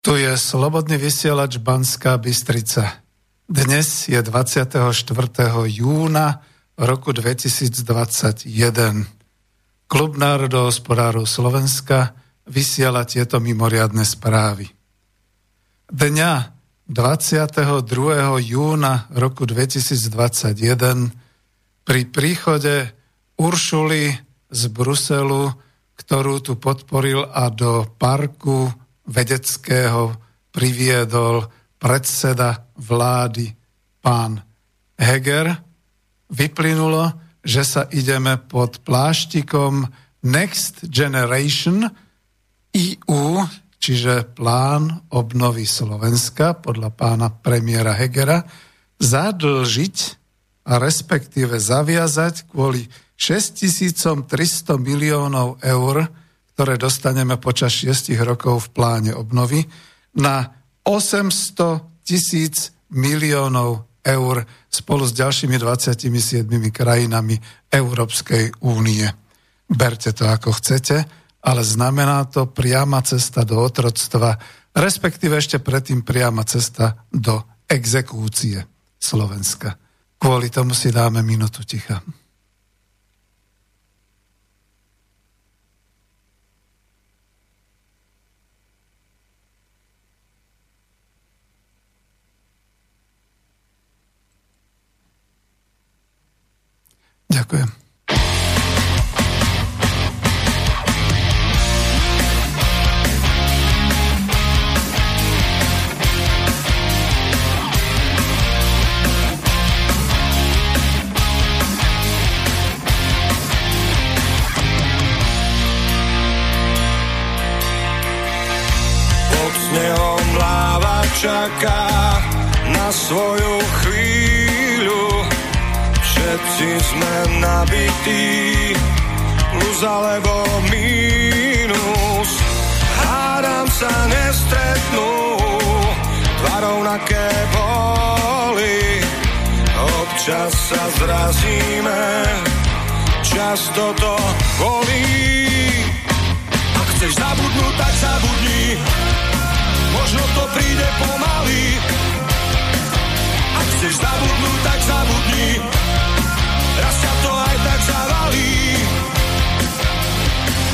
Tu je Slobodný vysielač Banská Bystrica. Dnes je 24. júna roku 2021. Klub národohospodárov Slovenska vysiela tieto mimoriadne správy. Dňa 22. júna roku 2021 pri príchode Uršuly z Bruselu, ktorú tu podporil a do parku vedeckého priviedol predseda vlády pán Heger, vyplynulo, že sa ideme pod pláštikom Next Generation EU, čiže plán obnovy Slovenska podľa pána premiéra Hegera, zadlžiť a respektíve zaviazať kvôli 6300 miliónov eur ktoré dostaneme počas 6 rokov v pláne obnovy, na 800 tisíc miliónov eur spolu s ďalšími 27 krajinami Európskej únie. Berte to ako chcete, ale znamená to priama cesta do otroctva, respektíve ešte predtým priama cesta do exekúcie Slovenska. Kvôli tomu si dáme minútu ticha. Ďakujem. Čaká na svoju Všetci sme nabití, plus alebo mínus. Hádam sa nestretnú, tvarou na boli. Občas sa zrazíme, často to bolí. Ak chceš zabudnúť, tak zabudni, možno to príde pomaly. Chceš zabudnúť, tak zabudni, raz ťa to aj tak zavalí.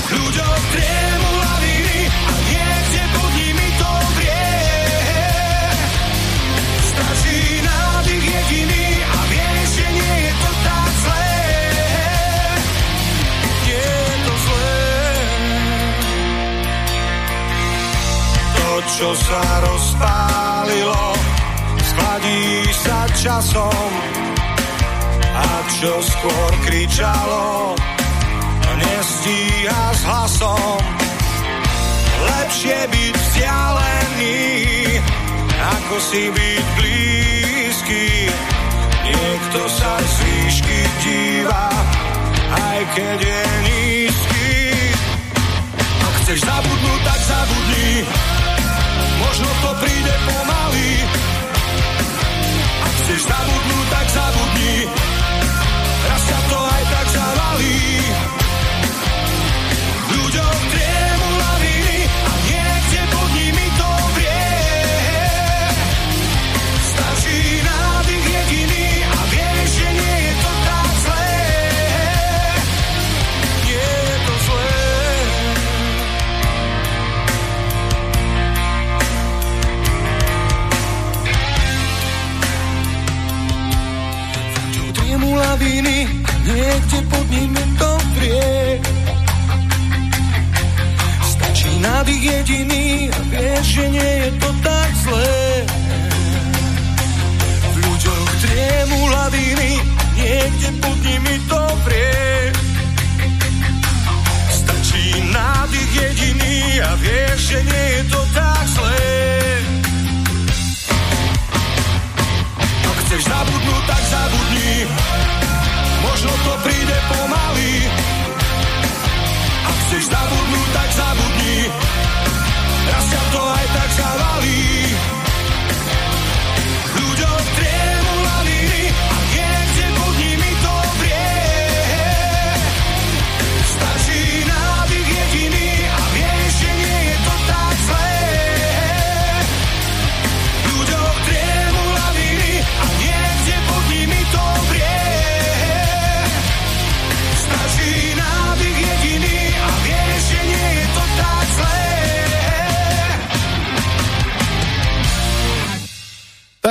Ľuďom triemu laviny a niekde pod to vrie. Stačí nádych jediný a vieš, je to tak zlé. Je to zlé. To, čo sa rozpálilo, skladí sa časom a čo skôr kričalo, nestíha s hlasom. Lepšie byť vzdialený, ako si byť blízky. Niekto sa z výšky díva, aj keď je nízky. Ak chceš zabudnúť, tak zabudni, možno to príde pomaly. Ak chceš zabudnúť, tak zabudni, sa to aj tak zavalí.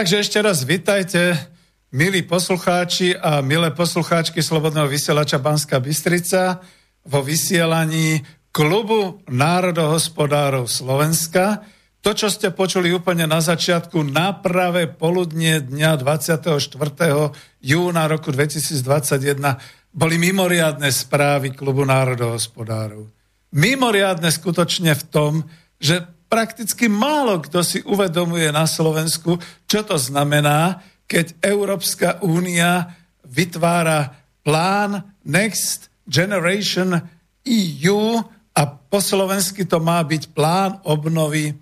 Takže ešte raz vitajte, milí poslucháči a milé poslucháčky Slobodného vysielača Banska Bystrica vo vysielaní Klubu národohospodárov Slovenska. To, čo ste počuli úplne na začiatku, na pravé poludnie dňa 24. júna roku 2021 boli mimoriadne správy Klubu národohospodárov. Mimoriadne skutočne v tom, že prakticky málo kto si uvedomuje na Slovensku, čo to znamená, keď Európska únia vytvára plán Next Generation EU a po slovensky to má byť plán obnovy.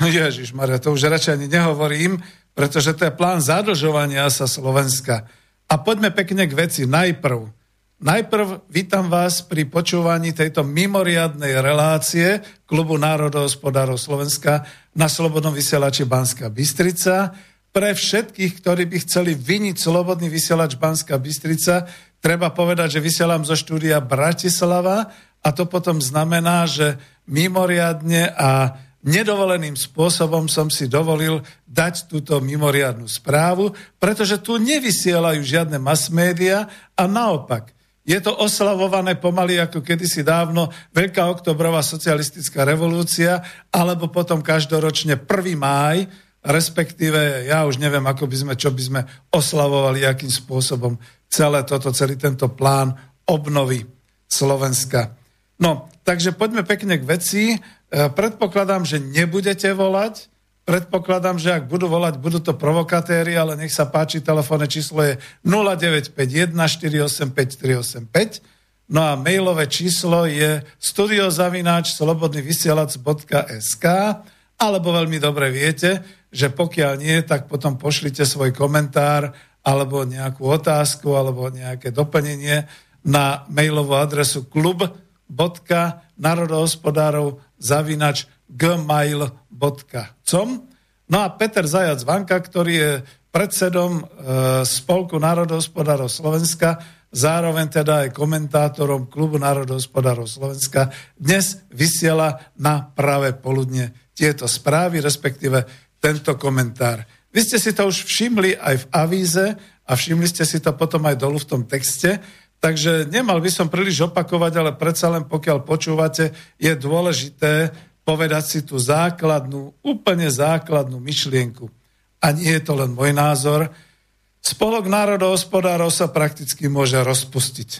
Ježiš Maria, to už radšej ani nehovorím, pretože to je plán zadlžovania sa Slovenska. A poďme pekne k veci. Najprv Najprv vítam vás pri počúvaní tejto mimoriadnej relácie Klubu národohospodárov Slovenska na Slobodnom vysielači Banská Bystrica. Pre všetkých, ktorí by chceli vyniť Slobodný vysielač Banská Bystrica, treba povedať, že vysielam zo štúdia Bratislava a to potom znamená, že mimoriadne a nedovoleným spôsobom som si dovolil dať túto mimoriadnú správu, pretože tu nevysielajú žiadne mass média a naopak – je to oslavované pomaly ako kedysi dávno Veľká oktobrová socialistická revolúcia, alebo potom každoročne 1. máj, respektíve ja už neviem, ako by sme, čo by sme oslavovali, akým spôsobom celé toto, celý tento plán obnovy Slovenska. No, takže poďme pekne k veci. E, predpokladám, že nebudete volať, Predpokladám, že ak budú volať, budú to provokatéry, ale nech sa páči, telefónne číslo je 0951 485 385. No a mailové číslo je studiozavináč slobodnyvysielac.sk alebo veľmi dobre viete, že pokiaľ nie, tak potom pošlite svoj komentár alebo nejakú otázku alebo nejaké doplnenie na mailovú adresu klub.narodohospodárov zavinač gmail.com. No a Peter Zajac Vanka, ktorý je predsedom e, Spolku národohospodárov Slovenska, zároveň teda aj komentátorom Klubu národohospodárov Slovenska, dnes vysiela na práve poludne tieto správy, respektíve tento komentár. Vy ste si to už všimli aj v avíze a všimli ste si to potom aj dolu v tom texte, takže nemal by som príliš opakovať, ale predsa len pokiaľ počúvate, je dôležité povedať si tú základnú, úplne základnú myšlienku. A nie je to len môj názor. Spolok národohospodárov sa prakticky môže rozpustiť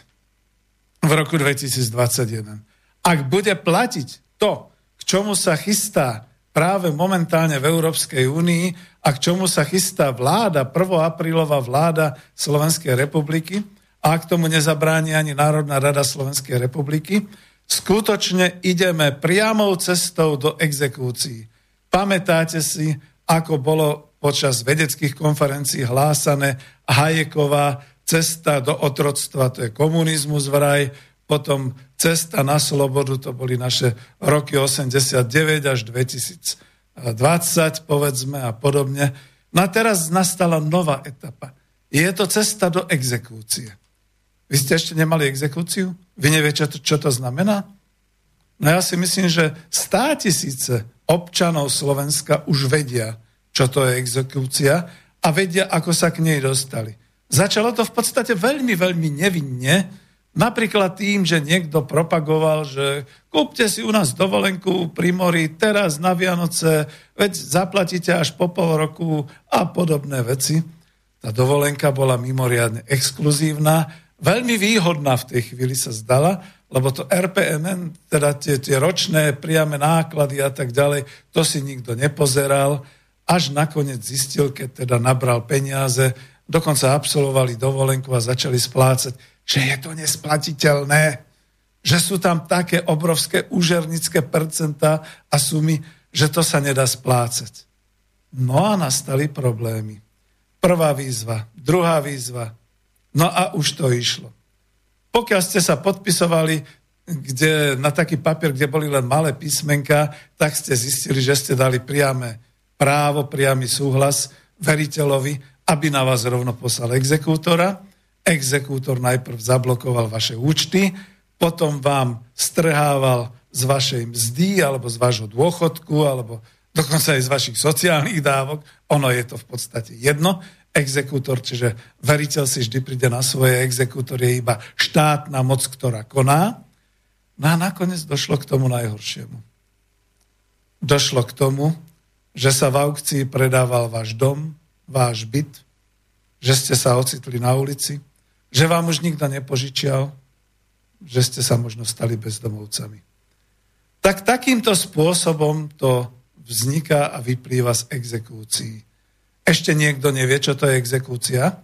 v roku 2021. Ak bude platiť to, k čomu sa chystá práve momentálne v Európskej únii a k čomu sa chystá vláda, 1. aprílová vláda Slovenskej republiky, a k tomu nezabráni ani Národná rada Slovenskej republiky, skutočne ideme priamou cestou do exekúcií. Pamätáte si, ako bolo počas vedeckých konferencií hlásané Hajeková cesta do otroctva, to je komunizmus vraj, potom cesta na slobodu, to boli naše roky 89 až 2020, povedzme a podobne. No a teraz nastala nová etapa. Je to cesta do exekúcie. Vy ste ešte nemali exekúciu? Vy neviete, čo to, čo to znamená? No ja si myslím, že stá tisíce občanov Slovenska už vedia, čo to je exekúcia a vedia, ako sa k nej dostali. Začalo to v podstate veľmi, veľmi nevinne, napríklad tým, že niekto propagoval, že kúpte si u nás dovolenku pri mori teraz na Vianoce, veď zaplatíte až po pol roku a podobné veci. Tá dovolenka bola mimoriadne exkluzívna veľmi výhodná v tej chvíli sa zdala, lebo to RPMN, teda tie, tie ročné priame náklady a tak ďalej, to si nikto nepozeral, až nakoniec zistil, keď teda nabral peniaze, dokonca absolvovali dovolenku a začali splácať, že je to nesplatiteľné, že sú tam také obrovské úžernické percentá a sumy, že to sa nedá splácať. No a nastali problémy. Prvá výzva, druhá výzva, No a už to išlo. Pokiaľ ste sa podpisovali kde, na taký papier, kde boli len malé písmenka, tak ste zistili, že ste dali priame právo, priamy súhlas veriteľovi, aby na vás rovno poslal exekútora. Exekútor najprv zablokoval vaše účty, potom vám strhával z vašej mzdy alebo z vášho dôchodku alebo dokonca aj z vašich sociálnych dávok, ono je to v podstate jedno. Exekútor, čiže veriteľ si vždy príde na svoje, exekútor je iba štátna moc, ktorá koná. No a nakoniec došlo k tomu najhoršiemu. Došlo k tomu, že sa v aukcii predával váš dom, váš byt, že ste sa ocitli na ulici, že vám už nikto nepožičial, že ste sa možno stali bezdomovcami. Tak takýmto spôsobom to vzniká a vyplýva z exekúcií. Ešte niekto nevie, čo to je exekúcia?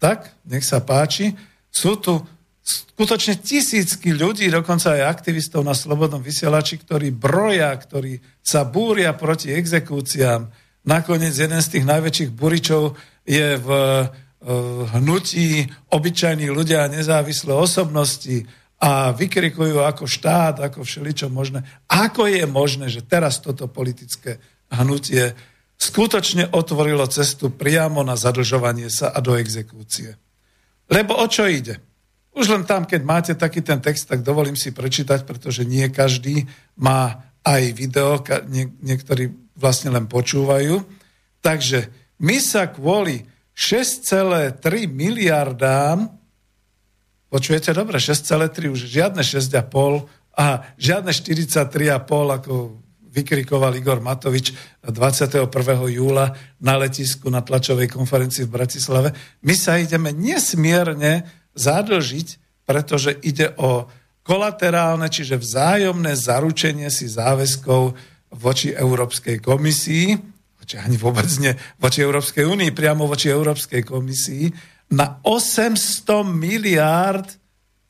Tak, nech sa páči. Sú tu skutočne tisícky ľudí, dokonca aj aktivistov na Slobodnom vysielači, ktorí broja, ktorí sa búria proti exekúciám. Nakoniec jeden z tých najväčších buričov je v hnutí obyčajní ľudia a nezávislé osobnosti a vykrikujú ako štát, ako všeličo možné. Ako je možné, že teraz toto politické hnutie skutočne otvorilo cestu priamo na zadlžovanie sa a do exekúcie? Lebo o čo ide? Už len tam, keď máte taký ten text, tak dovolím si prečítať, pretože nie každý má aj video, nie, niektorí vlastne len počúvajú. Takže my sa kvôli 6,3 miliardám Počujete dobre, 6,3, už žiadne 6,5 a žiadne 43,5, ako vykrikoval Igor Matovič 21. júla na letisku na tlačovej konferencii v Bratislave. My sa ideme nesmierne zadlžiť, pretože ide o kolaterálne, čiže vzájomné zaručenie si záväzkov voči Európskej komisii, voči ani vôbec nie, voči Európskej únii, priamo voči Európskej komisii, na 800 miliárd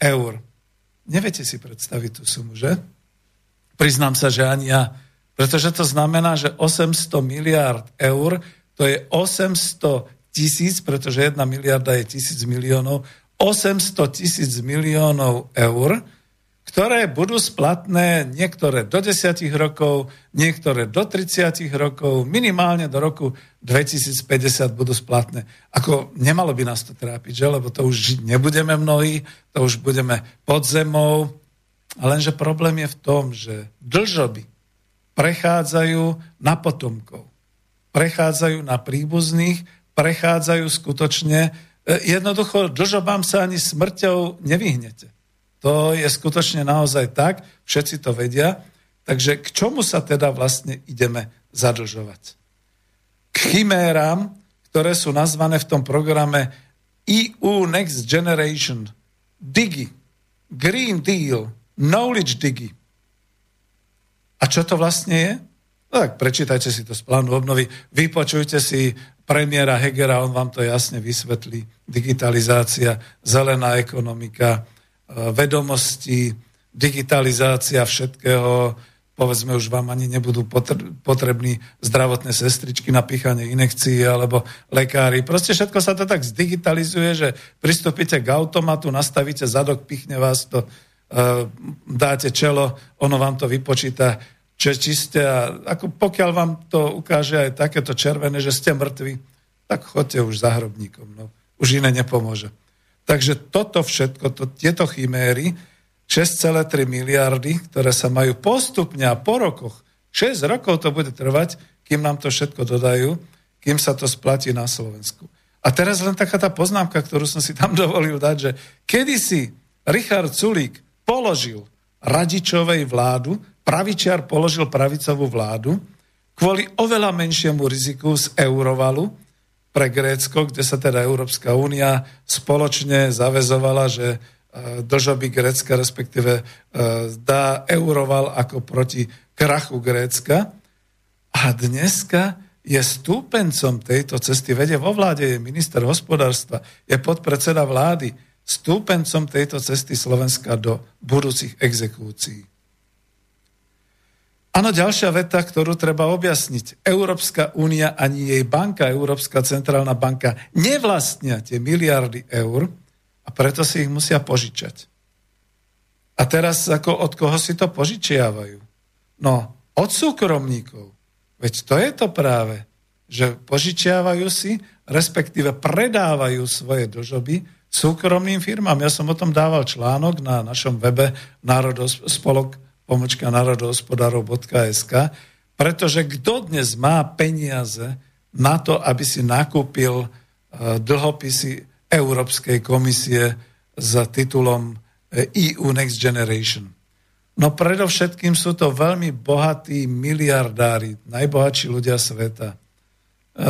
eur. Neviete si predstaviť tú sumu, že? Priznám sa, že ani ja. Pretože to znamená, že 800 miliárd eur, to je 800 tisíc, pretože jedna miliarda je tisíc miliónov, 800 tisíc miliónov eur, ktoré budú splatné niektoré do 10 rokov, niektoré do 30 rokov, minimálne do roku 2050 budú splatné. Ako nemalo by nás to trápiť, že? lebo to už nebudeme mnohí, to už budeme pod zemou. A lenže problém je v tom, že dlžoby prechádzajú na potomkov, prechádzajú na príbuzných, prechádzajú skutočne, e, jednoducho dlžobám sa ani smrťou nevyhnete. To je skutočne naozaj tak, všetci to vedia. Takže k čomu sa teda vlastne ideme zadlžovať? K chiméram, ktoré sú nazvané v tom programe EU Next Generation, Digi, Green Deal, Knowledge Digi. A čo to vlastne je? No tak prečítajte si to z plánu obnovy, vypočujte si premiéra Hegera, on vám to jasne vysvetlí. Digitalizácia, zelená ekonomika, Eh, vedomosti, digitalizácia všetkého, povedzme už vám ani nebudú potrební zdravotné sestričky na pýchanie inekcií alebo lekári. Proste všetko sa to tak zdigitalizuje, že pristúpite k automatu, nastavíte zadok, pichne vás to, dáte čelo, ono vám to vypočíta, čo je čisté ako pokiaľ vám to ukáže aj takéto červené, že ste mŕtvi, tak chodte už za hrobníkom. No. Už iné nepomôže. Takže toto všetko, to, tieto chiméry, 6,3 miliardy, ktoré sa majú postupne a po rokoch, 6 rokov to bude trvať, kým nám to všetko dodajú, kým sa to splatí na Slovensku. A teraz len taká tá poznámka, ktorú som si tam dovolil dať, že kedysi Richard Sulík položil radičovej vládu, pravičiar položil pravicovú vládu, kvôli oveľa menšiemu riziku z eurovalu, pre Grécko, kde sa teda Európska únia spoločne zavezovala, že e, dlžoby Grécka, respektíve e, dá euroval ako proti krachu Grécka. A dneska je stúpencom tejto cesty, vedie vo vláde, je minister hospodárstva, je podpredseda vlády, stúpencom tejto cesty Slovenska do budúcich exekúcií. Áno, ďalšia veta, ktorú treba objasniť. Európska únia ani jej banka, Európska centrálna banka, nevlastnia tie miliardy eur a preto si ich musia požičať. A teraz ako od koho si to požičiavajú? No, od súkromníkov. Veď to je to práve, že požičiavajú si, respektíve predávajú svoje dlžoby súkromným firmám. Ja som o tom dával článok na našom webe Národos, spolok pomočka národohospodárov.sk, Pretože kto dnes má peniaze na to, aby si nakúpil e, dlhopisy Európskej komisie s titulom EU e Next Generation? No predovšetkým sú to veľmi bohatí miliardári, najbohatší ľudia sveta. E,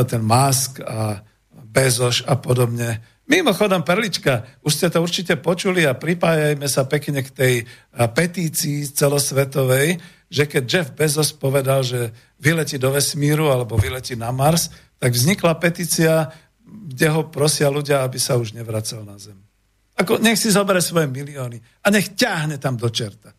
ten Musk a Bezos a podobne. Mimochodom, Perlička, už ste to určite počuli a pripájajme sa pekne k tej petícii celosvetovej, že keď Jeff Bezos povedal, že vyletí do vesmíru alebo vyletí na Mars, tak vznikla petícia, kde ho prosia ľudia, aby sa už nevracal na Zem. Ako, nech si zoberie svoje milióny a nech ťahne tam do čerta.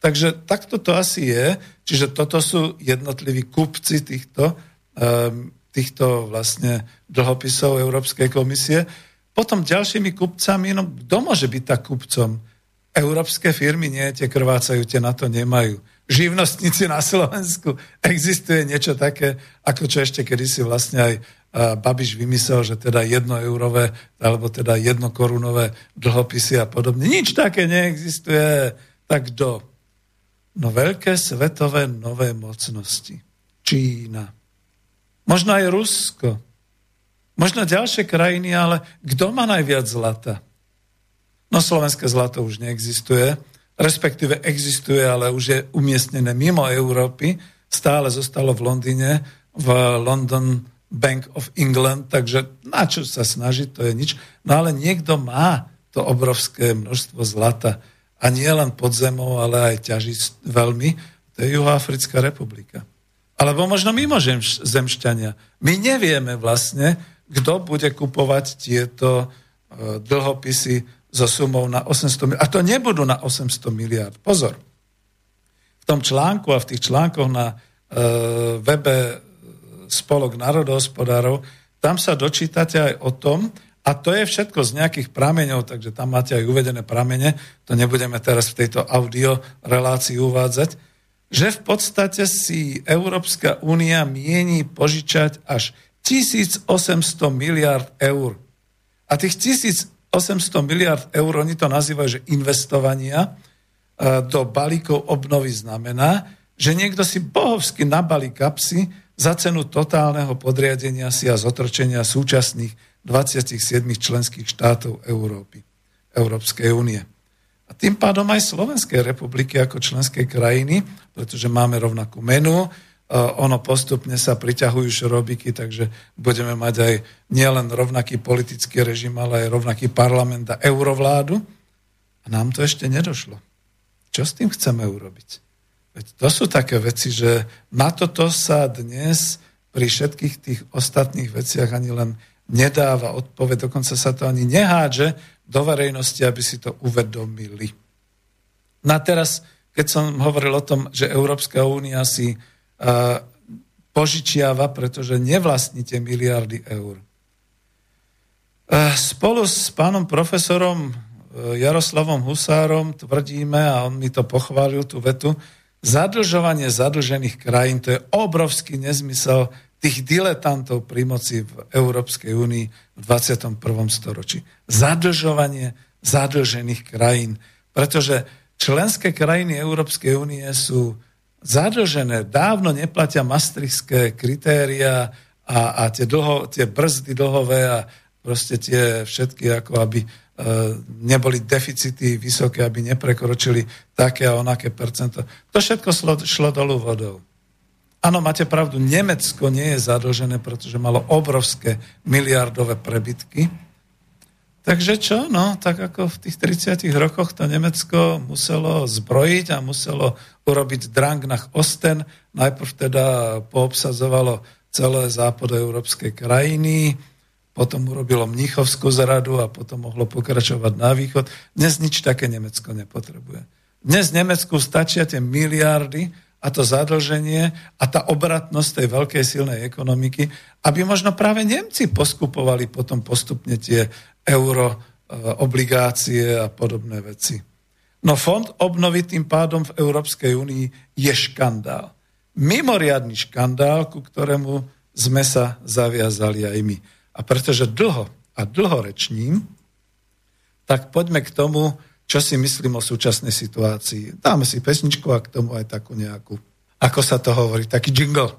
Takže takto to asi je. Čiže toto sú jednotliví kupci týchto, um, týchto vlastne dlhopisov Európskej komisie. Potom ďalšími kupcami, no kto môže byť tak kupcom? Európske firmy nie, tie krvácajú, tie na to nemajú. Živnostníci na Slovensku, existuje niečo také, ako čo ešte kedysi vlastne aj Babiš vymyslel, že teda jednoeurové alebo teda jednokorunové dlhopisy a podobne. Nič také neexistuje. Tak kto? No veľké svetové nové mocnosti. Čína. Možno aj Rusko Možno ďalšie krajiny, ale kto má najviac zlata? No slovenské zlato už neexistuje, respektíve existuje, ale už je umiestnené mimo Európy, stále zostalo v Londýne, v London Bank of England, takže na čo sa snažiť, to je nič. No ale niekto má to obrovské množstvo zlata a nie len pod zemou, ale aj ťaží veľmi, to je Juhoafrická republika. Alebo možno mimo zemšťania. My nevieme vlastne, kto bude kupovať tieto e, dlhopisy so sumou na 800 miliard. A to nebudú na 800 miliard. Pozor. V tom článku a v tých článkoch na e, webe Spolok národohospodárov, tam sa dočítate aj o tom, a to je všetko z nejakých prameňov, takže tam máte aj uvedené pramene, to nebudeme teraz v tejto audio relácii uvádzať, že v podstate si Európska únia mieni požičať až 1800 miliard eur. A tých 1800 miliard eur, oni to nazývajú, že investovania e, do balíkov obnovy znamená, že niekto si bohovsky nabalí kapsy za cenu totálneho podriadenia si a zotročenia súčasných 27 členských štátov Európy, Európskej únie. A tým pádom aj Slovenskej republiky ako členskej krajiny, pretože máme rovnakú menu, ono postupne sa priťahujú šrobiky, takže budeme mať aj nielen rovnaký politický režim, ale aj rovnaký parlament a eurovládu. A nám to ešte nedošlo. Čo s tým chceme urobiť? Veď to sú také veci, že na toto sa dnes pri všetkých tých ostatných veciach ani len nedáva odpoveď, dokonca sa to ani nehádže do verejnosti, aby si to uvedomili. Na teraz, keď som hovoril o tom, že Európska únia si požičiava, pretože nevlastníte miliardy eur. Spolu s pánom profesorom e, Jaroslavom Husárom tvrdíme, a on mi to pochválil, tú vetu, zadlžovanie zadlžených krajín, to je obrovský nezmysel tých diletantov pri moci v Európskej únii v 21. storočí. Zadlžovanie zadlžených krajín, pretože členské krajiny Európskej únie sú zadlžené, dávno neplatia maastrichtské kritéria a, a tie, dlho, tie brzdy dlhové a proste tie všetky, ako aby e, neboli deficity vysoké, aby neprekročili také a onaké percento. To všetko šlo, šlo dolu vodou. Áno, máte pravdu, Nemecko nie je zadlžené, pretože malo obrovské miliardové prebytky, Takže čo? No, tak ako v tých 30 rokoch to Nemecko muselo zbrojiť a muselo urobiť drang nach Osten. Najprv teda poobsadzovalo celé západoeurópske krajiny, potom urobilo Mnichovskú zradu a potom mohlo pokračovať na východ. Dnes nič také Nemecko nepotrebuje. Dnes Nemecku stačia tie miliardy a to zadlženie a tá obratnosť tej veľkej silnej ekonomiky, aby možno práve Nemci poskupovali potom postupne tie euro e, obligácie a podobné veci. No fond obnovy tým pádom v Európskej únii je škandál. Mimoriadný škandál, ku ktorému sme sa zaviazali aj my. A pretože dlho a dlho rečním, tak poďme k tomu, čo si myslím o súčasnej situácii. Dáme si pesničku a k tomu aj takú nejakú ako sa to hovorí, taký jingle.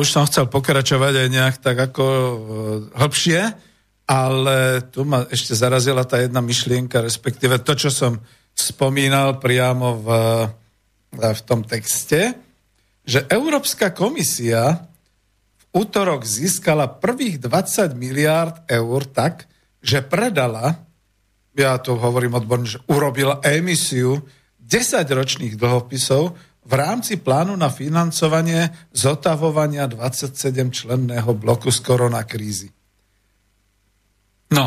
Už som chcel pokračovať aj nejak tak ako e, hlbšie, ale tu ma ešte zarazila tá jedna myšlienka, respektíve to, čo som spomínal priamo v, e, v tom texte, že Európska komisia v útorok získala prvých 20 miliárd eur tak, že predala, ja to hovorím odborne, že urobila emisiu 10 ročných dlhopisov v rámci plánu na financovanie zotavovania 27-členného bloku z koronakrízy. No,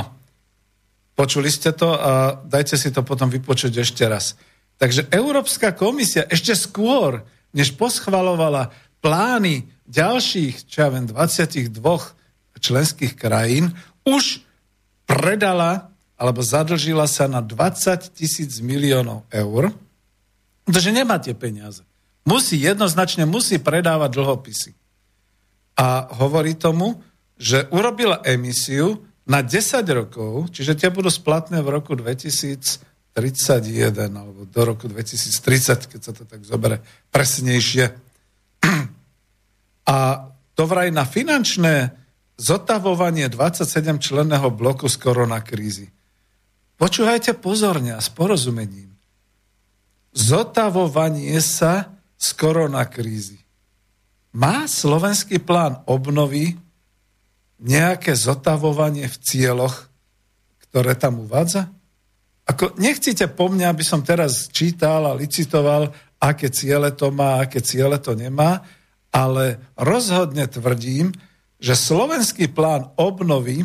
počuli ste to a dajte si to potom vypočuť ešte raz. Takže Európska komisia ešte skôr, než poschvalovala plány ďalších, čo ja viem, 22 členských krajín, už predala alebo zadlžila sa na 20 tisíc miliónov eur, pretože nemá tie peniaze. Musí, jednoznačne musí predávať dlhopisy. A hovorí tomu, že urobila emisiu na 10 rokov, čiže tie budú splatné v roku 2031 alebo do roku 2030, keď sa to tak zoberie presnejšie. A to vraj na finančné zotavovanie 27 členného bloku z koronakrízy. Počúvajte pozorne a s porozumením zotavovanie sa z koronakrízy. Má slovenský plán obnovy nejaké zotavovanie v cieľoch, ktoré tam uvádza? Ako, nechcite po mne, aby som teraz čítal a licitoval, aké ciele to má, aké ciele to nemá, ale rozhodne tvrdím, že slovenský plán obnovy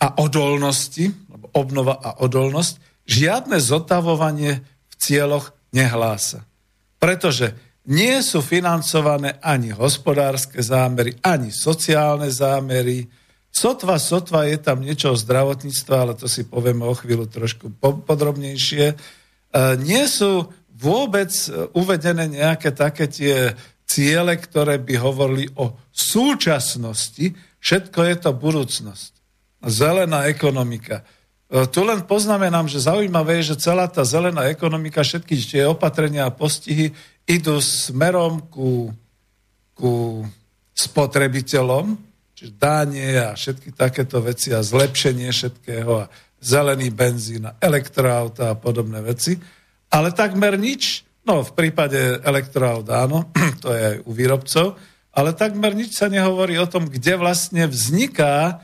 a odolnosti, obnova a odolnosť, žiadne zotavovanie v cieľoch nehlása. Pretože nie sú financované ani hospodárske zámery, ani sociálne zámery. Sotva, sotva je tam niečo o zdravotníctve, ale to si povieme o chvíľu trošku podrobnejšie. E, nie sú vôbec e, uvedené nejaké také tie ciele, ktoré by hovorili o súčasnosti, Všetko je to budúcnosť. Zelená ekonomika. E, tu len poznamenám, že zaujímavé je, že celá tá zelená ekonomika, všetky tie opatrenia a postihy idú smerom ku, ku spotrebiteľom, čiže dánie a všetky takéto veci a zlepšenie všetkého a zelený benzín a elektroauta a podobné veci. Ale takmer nič, no v prípade elektroaut áno, to je aj u výrobcov, ale takmer nič sa nehovorí o tom, kde vlastne vzniká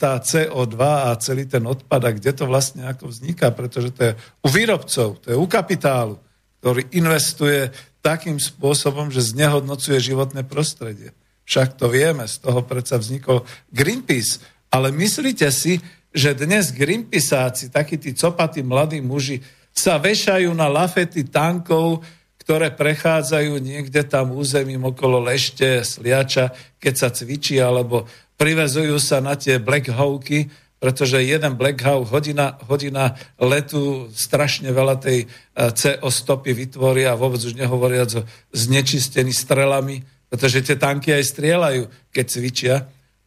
tá CO2 a celý ten odpad a kde to vlastne ako vzniká, pretože to je u výrobcov, to je u kapitálu, ktorý investuje takým spôsobom, že znehodnocuje životné prostredie. Však to vieme, z toho predsa vznikol Greenpeace. Ale myslíte si, že dnes Greenpeaceáci, takí tí copatí mladí muži, sa vešajú na lafety tankov, ktoré prechádzajú niekde tam územím okolo Lešte, Sliača, keď sa cvičí, alebo privezujú sa na tie Black Hawky, pretože jeden Black Hawk hodina, hodina letu strašne veľa tej eh, CO stopy vytvoria a vôbec už nehovoriac o znečistení strelami, pretože tie tanky aj strieľajú, keď cvičia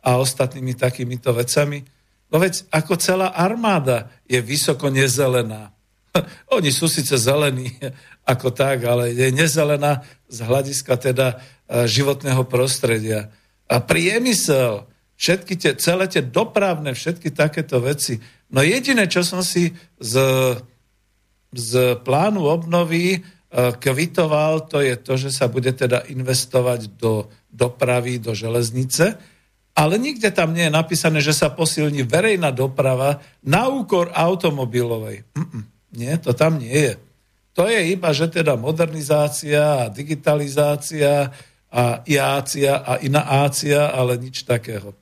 a ostatnými takýmito vecami. No veď ako celá armáda je vysoko nezelená. Oni sú síce zelení, ako tak, ale je nezelená z hľadiska teda e, životného prostredia. A priemysel, všetky tie, celé tie dopravné, všetky takéto veci. No jediné, čo som si z, z plánu obnovy e, kvitoval, to je to, že sa bude teda investovať do dopravy, do železnice, ale nikde tam nie je napísané, že sa posilní verejná doprava na úkor automobilovej. Mm-mm, nie, to tam nie je. To je iba, že teda modernizácia a digitalizácia a iácia a inácia, ale nič takého.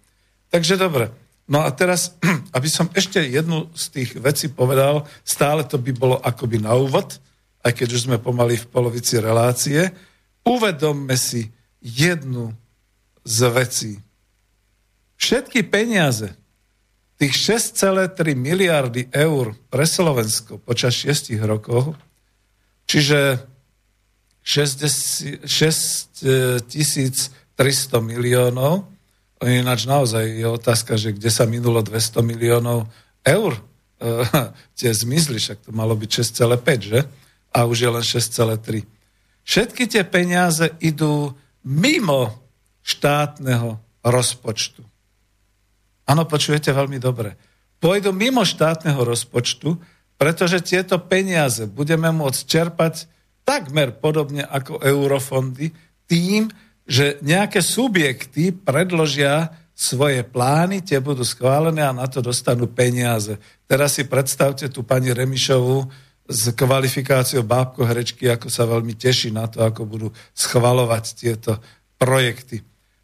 Takže dobre. No a teraz, aby som ešte jednu z tých vecí povedal, stále to by bolo akoby na úvod, aj keď už sme pomaly v polovici relácie, uvedomme si jednu z vecí. Všetky peniaze, tých 6,3 miliardy eur pre Slovensko počas 6 rokov, Čiže 6300 miliónov, ináč naozaj je otázka, že kde sa minulo 200 miliónov eur, tie zmizli, však to malo byť 6,5, že? A už je len 6,3. Všetky tie peniaze idú mimo štátneho rozpočtu. Áno, počujete veľmi dobre. Pôjdu mimo štátneho rozpočtu, pretože tieto peniaze budeme môcť čerpať takmer podobne ako eurofondy tým, že nejaké subjekty predložia svoje plány, tie budú schválené a na to dostanú peniaze. Teraz si predstavte tú pani Remišovu s kvalifikáciou bábko herečky, ako sa veľmi teší na to, ako budú schvalovať tieto projekty.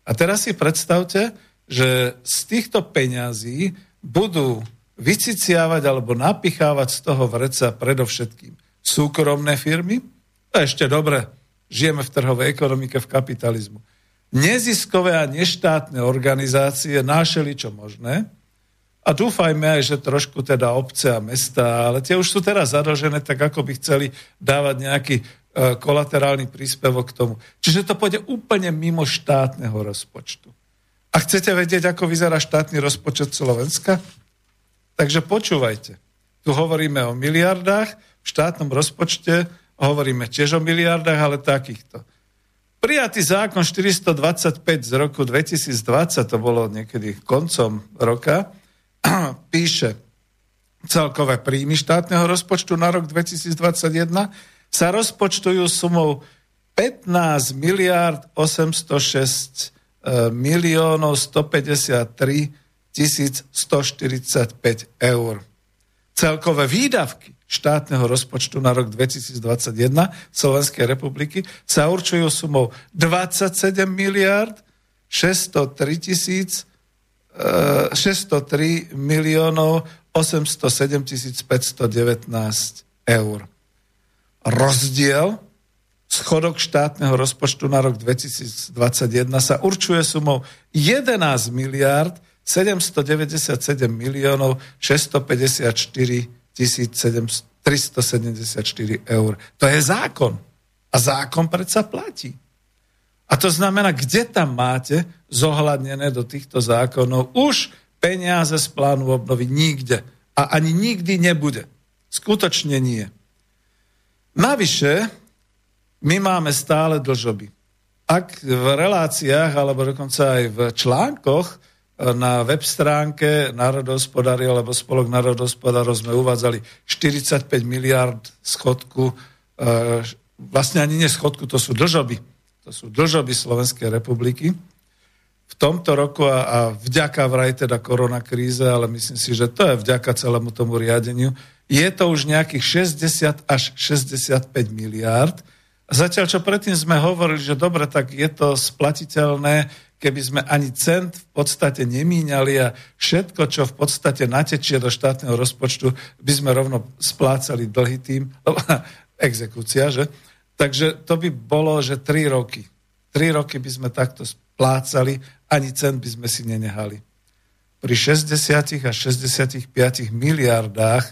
A teraz si predstavte, že z týchto peňazí budú vyciciavať alebo napichávať z toho vreca predovšetkým súkromné firmy, to ešte dobre, žijeme v trhovej ekonomike, v kapitalizmu. Neziskové a neštátne organizácie nášeli čo možné a dúfajme aj, že trošku teda obce a mesta, ale tie už sú teraz zadlžené, tak ako by chceli dávať nejaký e, kolaterálny príspevok k tomu. Čiže to pôjde úplne mimo štátneho rozpočtu. A chcete vedieť, ako vyzerá štátny rozpočet Slovenska? Takže počúvajte. Tu hovoríme o miliardách, v štátnom rozpočte hovoríme tiež o miliardách, ale takýchto. Prijatý zákon 425 z roku 2020, to bolo niekedy koncom roka, píše, celkové príjmy štátneho rozpočtu na rok 2021 sa rozpočtujú sumou 15 miliard 806 e, miliónov 153 1145 eur. Celkové výdavky štátneho rozpočtu na rok 2021 Slovenskej republiky sa určujú sumou 27 miliard 603 tisíc 603 miliónov 807 519 eur. Rozdiel schodok štátneho rozpočtu na rok 2021 sa určuje sumou 11 miliard 797 miliónov 654 374 eur. To je zákon. A zákon predsa platí. A to znamená, kde tam máte zohľadnené do týchto zákonov už peniaze z plánu obnovy nikde. A ani nikdy nebude. Skutočne nie. Navyše, my máme stále dlžoby. Ak v reláciách, alebo dokonca aj v článkoch na web stránke národohospodári alebo spolok národohospodárov sme uvádzali 45 miliard schodku, eh, vlastne ani nie schodku, to sú dlžoby. To sú dlžoby Slovenskej republiky v tomto roku a, a vďaka vraj teda koronakríze, ale myslím si, že to je vďaka celému tomu riadeniu, je to už nejakých 60 až 65 miliárd. Zatiaľ, čo predtým sme hovorili, že dobre, tak je to splatiteľné, keby sme ani cent v podstate nemíňali a všetko, čo v podstate natečie do štátneho rozpočtu, by sme rovno splácali dlhy tým, exekúcia, že? Takže to by bolo, že 3 roky. 3 roky by sme takto splácali ani cent by sme si nenehali. Pri 60 až 65 miliardách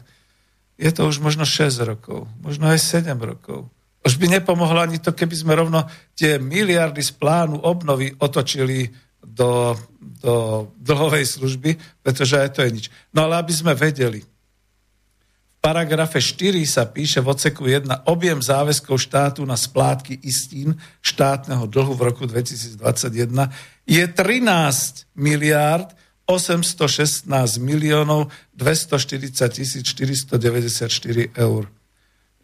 je to už možno 6 rokov, možno aj 7 rokov. Už by nepomohlo ani to, keby sme rovno tie miliardy z plánu obnovy otočili do, do dlhovej služby, pretože aj to je nič. No ale aby sme vedeli, v paragrafe 4 sa píše v odseku 1 objem záväzkov štátu na splátky istín štátneho dlhu v roku 2021 je 13 miliárd 816 miliónov 240 tisíc 494 eur.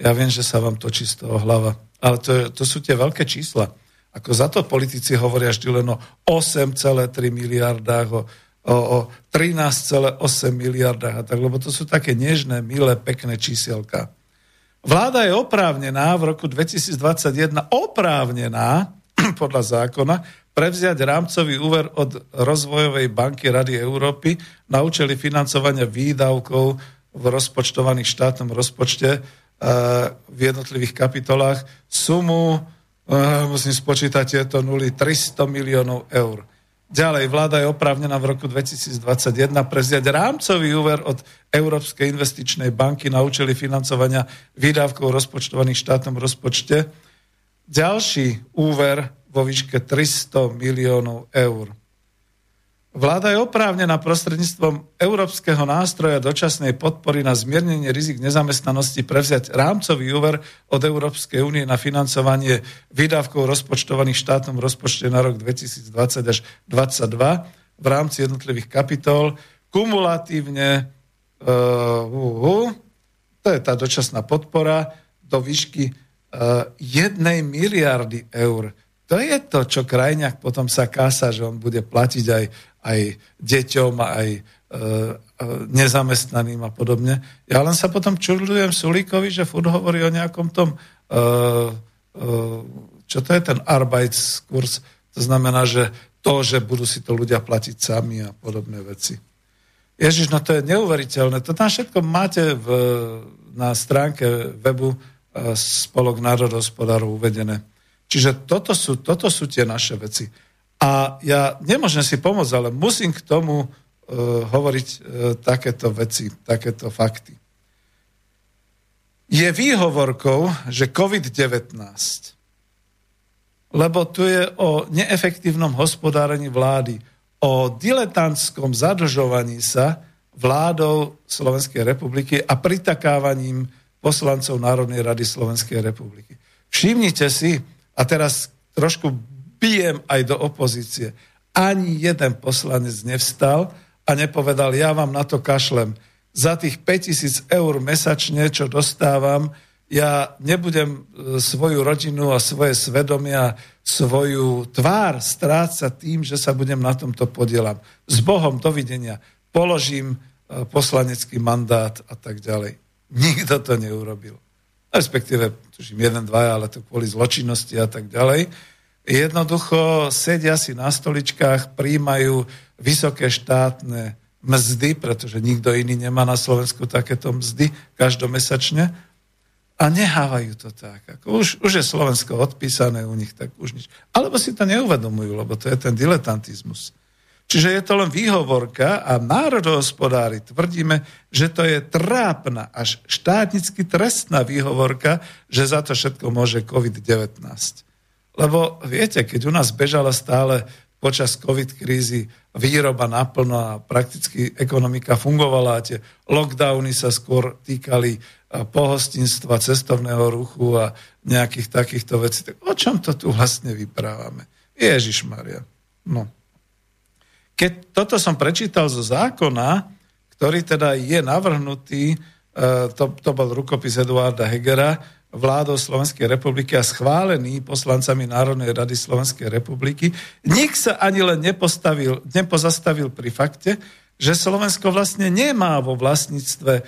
Ja viem, že sa vám točí z toho hlava, ale to, to sú tie veľké čísla. Ako za to politici hovoria vždy len o 8,3 miliardách, o, o, o 13,8 miliardách a tak, lebo to sú také nežné, milé, pekné čísielka. Vláda je oprávnená v roku 2021 oprávnená podľa zákona prevziať rámcový úver od Rozvojovej banky Rady Európy na účely financovania výdavkov v rozpočtovaných štátnom rozpočte v jednotlivých kapitolách sumu, eh, musím spočítať tieto nuly, 300 miliónov eur. Ďalej, vláda je oprávnená v roku 2021 prevziať rámcový úver od Európskej investičnej banky na účely financovania výdavkov rozpočtovaných štátnom rozpočte. Ďalší úver vo výške 300 miliónov eur. Vláda je oprávnená prostredníctvom Európskeho nástroja dočasnej podpory na zmiernenie rizik nezamestnanosti prevziať rámcový úver od Európskej únie na financovanie výdavkov rozpočtovaných štátnom rozpočte na rok 2020 až 2022 v rámci jednotlivých kapitol. Kumulatívne, uh, uh, uh, to je tá dočasná podpora, do výšky uh, jednej miliardy eur. To je to, čo krajňák potom sa kása, že on bude platiť aj, aj deťom, aj e, e, nezamestnaným a podobne. Ja len sa potom čudujem Sulíkovi, že furt hovorí o nejakom tom, e, e, čo to je ten Arbeitskurs, to znamená, že to, že budú si to ľudia platiť sami a podobné veci. Ježiš, no to je neuveriteľné. To tam všetko máte v, na stránke webu e, Spolok národospodárov uvedené. Čiže toto sú, toto sú tie naše veci. A ja nemôžem si pomôcť, ale musím k tomu uh, hovoriť uh, takéto veci, takéto fakty. Je výhovorkou, že COVID-19, lebo tu je o neefektívnom hospodárení vlády, o diletantskom zadlžovaní sa vládou Slovenskej republiky a pritakávaním poslancov Národnej rady Slovenskej republiky. Všimnite si, a teraz trošku bijem aj do opozície. Ani jeden poslanec nevstal a nepovedal, ja vám na to kašlem. Za tých 5000 eur mesačne, čo dostávam, ja nebudem e, svoju rodinu a svoje svedomia, svoju tvár strácať tým, že sa budem na tomto podielam. S Bohom, dovidenia. Položím e, poslanecký mandát a tak ďalej. Nikto to neurobil respektíve, tuším, jeden, dva, ale to kvôli zločinnosti a tak ďalej. Jednoducho sedia si na stoličkách, príjmajú vysoké štátne mzdy, pretože nikto iný nemá na Slovensku takéto mzdy každomesačne a nehávajú to tak. Ako už, už je Slovensko odpísané u nich, tak už nič. Alebo si to neuvedomujú, lebo to je ten diletantizmus. Čiže je to len výhovorka a národohospodári tvrdíme, že to je trápna, až štátnicky trestná výhovorka, že za to všetko môže COVID-19. Lebo viete, keď u nás bežala stále počas COVID krízy výroba naplno a prakticky ekonomika fungovala a tie lockdowny sa skôr týkali pohostinstva, cestovného ruchu a nejakých takýchto vecí. Tak o čom to tu vlastne vyprávame? Ježiš Maria. No. Keď toto som prečítal zo zákona, ktorý teda je navrhnutý, e, to, to bol rukopis Eduarda Hegera, vládou Slovenskej republiky a schválený poslancami Národnej rady Slovenskej republiky, nik sa ani len nepostavil, nepozastavil pri fakte, že Slovensko vlastne nemá vo vlastníctve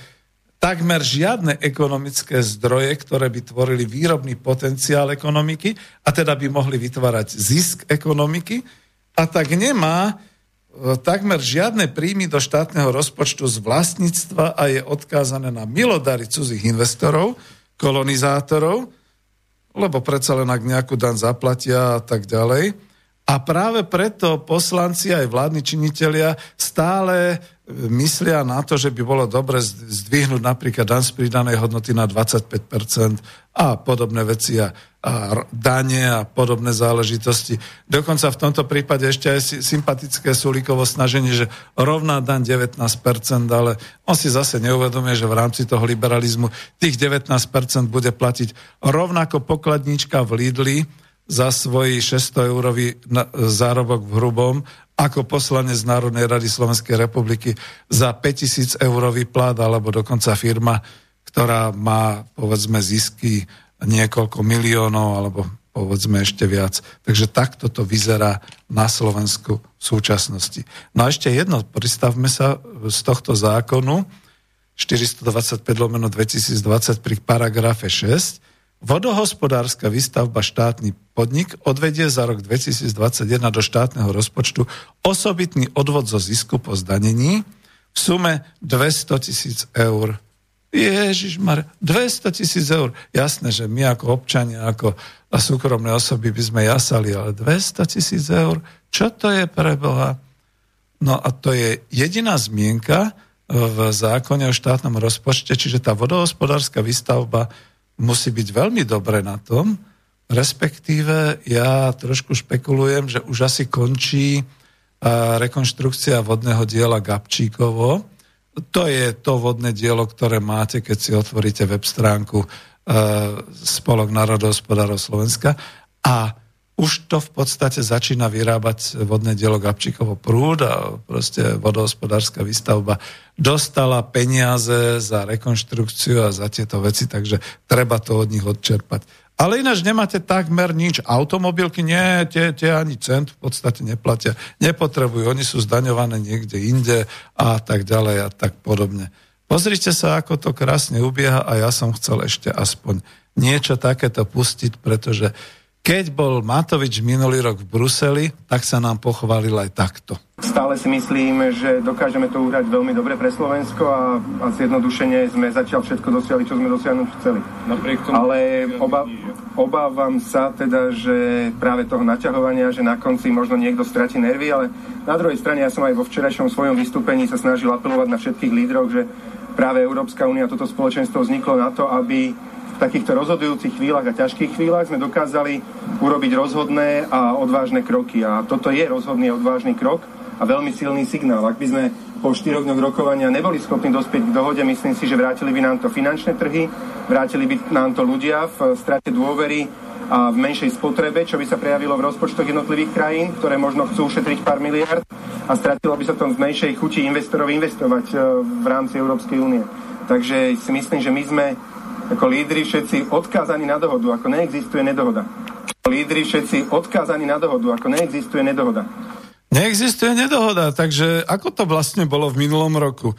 takmer žiadne ekonomické zdroje, ktoré by tvorili výrobný potenciál ekonomiky a teda by mohli vytvárať zisk ekonomiky a tak nemá takmer žiadne príjmy do štátneho rozpočtu z vlastníctva a je odkázané na milodary cudzích investorov, kolonizátorov, lebo predsa len ak nejakú dan zaplatia a tak ďalej. A práve preto poslanci aj vládni činitelia stále myslia na to, že by bolo dobre zdvihnúť napríklad dan z pridanej hodnoty na 25% a podobné veci a, a dane a podobné záležitosti. Dokonca v tomto prípade ešte aj sympatické Sulíkovo snaženie, že rovná daň 19%, ale on si zase neuvedomuje, že v rámci toho liberalizmu tých 19% bude platiť rovnako pokladníčka v Lidli, za svoj 600 eurový zárobok v hrubom ako poslanec Národnej rady Slovenskej republiky za 5000 eurový plat alebo dokonca firma, ktorá má povedzme zisky niekoľko miliónov alebo povedzme ešte viac. Takže takto to vyzerá na Slovensku v súčasnosti. No a ešte jedno, pristavme sa z tohto zákonu 425 lomeno 2020 pri paragrafe 6, Vodohospodárska výstavba štátny podnik odvedie za rok 2021 do štátneho rozpočtu osobitný odvod zo zisku po zdanení v sume 200 tisíc eur. Ježiš Mar, 200 tisíc eur. Jasné, že my ako občania, ako súkromné osoby by sme jasali, ale 200 tisíc eur, čo to je pre Boha? No a to je jediná zmienka v zákone o štátnom rozpočte, čiže tá vodohospodárska výstavba musí byť veľmi dobre na tom, respektíve ja trošku špekulujem, že už asi končí rekonštrukcia vodného diela Gabčíkovo. To je to vodné dielo, ktoré máte, keď si otvoríte web stránku Spolok národohospodárov Slovenska. A už to v podstate začína vyrábať vodné dielo Gabčíkovo prúd a proste vodohospodárska výstavba dostala peniaze za rekonštrukciu a za tieto veci, takže treba to od nich odčerpať. Ale ináč nemáte takmer nič. Automobilky nie, tie, tie ani cent v podstate neplatia. Nepotrebujú, oni sú zdaňované niekde inde a tak ďalej a tak podobne. Pozrite sa, ako to krásne ubieha a ja som chcel ešte aspoň niečo takéto pustiť, pretože keď bol Matovič minulý rok v Bruseli, tak sa nám pochválil aj takto. Stále si myslím, že dokážeme to uhrať veľmi dobre pre Slovensko a, a zjednodušene sme zatiaľ všetko dosiahli, čo sme dosiahnuť chceli. Tomu, Ale oba, obávam sa teda, že práve toho naťahovania, že na konci možno niekto stratí nervy, ale na druhej strane ja som aj vo včerajšom svojom vystúpení sa snažil apelovať na všetkých lídrov, že práve Európska únia, toto spoločenstvo vzniklo na to, aby takýchto rozhodujúcich chvíľach a ťažkých chvíľach sme dokázali urobiť rozhodné a odvážne kroky. A toto je rozhodný a odvážny krok a veľmi silný signál. Ak by sme po štyroch dňoch rokovania neboli schopní dospieť k dohode, myslím si, že vrátili by nám to finančné trhy, vrátili by nám to ľudia v strate dôvery a v menšej spotrebe, čo by sa prejavilo v rozpočtoch jednotlivých krajín, ktoré možno chcú ušetriť pár miliard a stratilo by sa to v menšej chuti investorov investovať e, v rámci Európskej únie. Takže si myslím, že my sme ako lídry všetci odkázaní na dohodu, ako neexistuje nedohoda. Lídry všetci odkázaní na dohodu, ako neexistuje nedohoda. Neexistuje nedohoda, takže ako to vlastne bolo v minulom roku?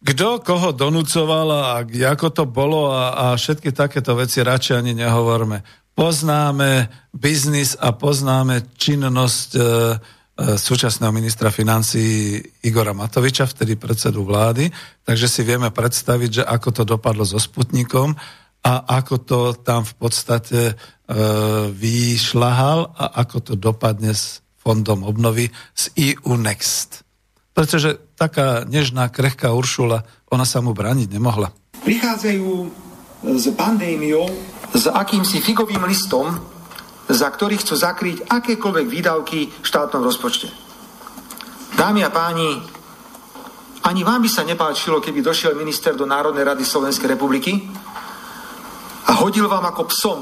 Kto koho donúcoval a ako to bolo a, a všetky takéto veci radšej ani nehovorme. Poznáme biznis a poznáme činnosť e, súčasného ministra financí Igora Matoviča, vtedy predsedu vlády, takže si vieme predstaviť, že ako to dopadlo so Sputnikom a ako to tam v podstate e, vyšľahal a ako to dopadne s fondom obnovy z EU Next. Pretože taká nežná, krehká Uršula, ona sa mu brániť nemohla. Prichádzajú s pandémiou, s akýmsi figovým listom za ktorý chcú zakryť akékoľvek výdavky v štátnom rozpočte. Dámy a páni, ani vám by sa nepáčilo, keby došiel minister do Národnej rady Slovenskej republiky a hodil vám ako psom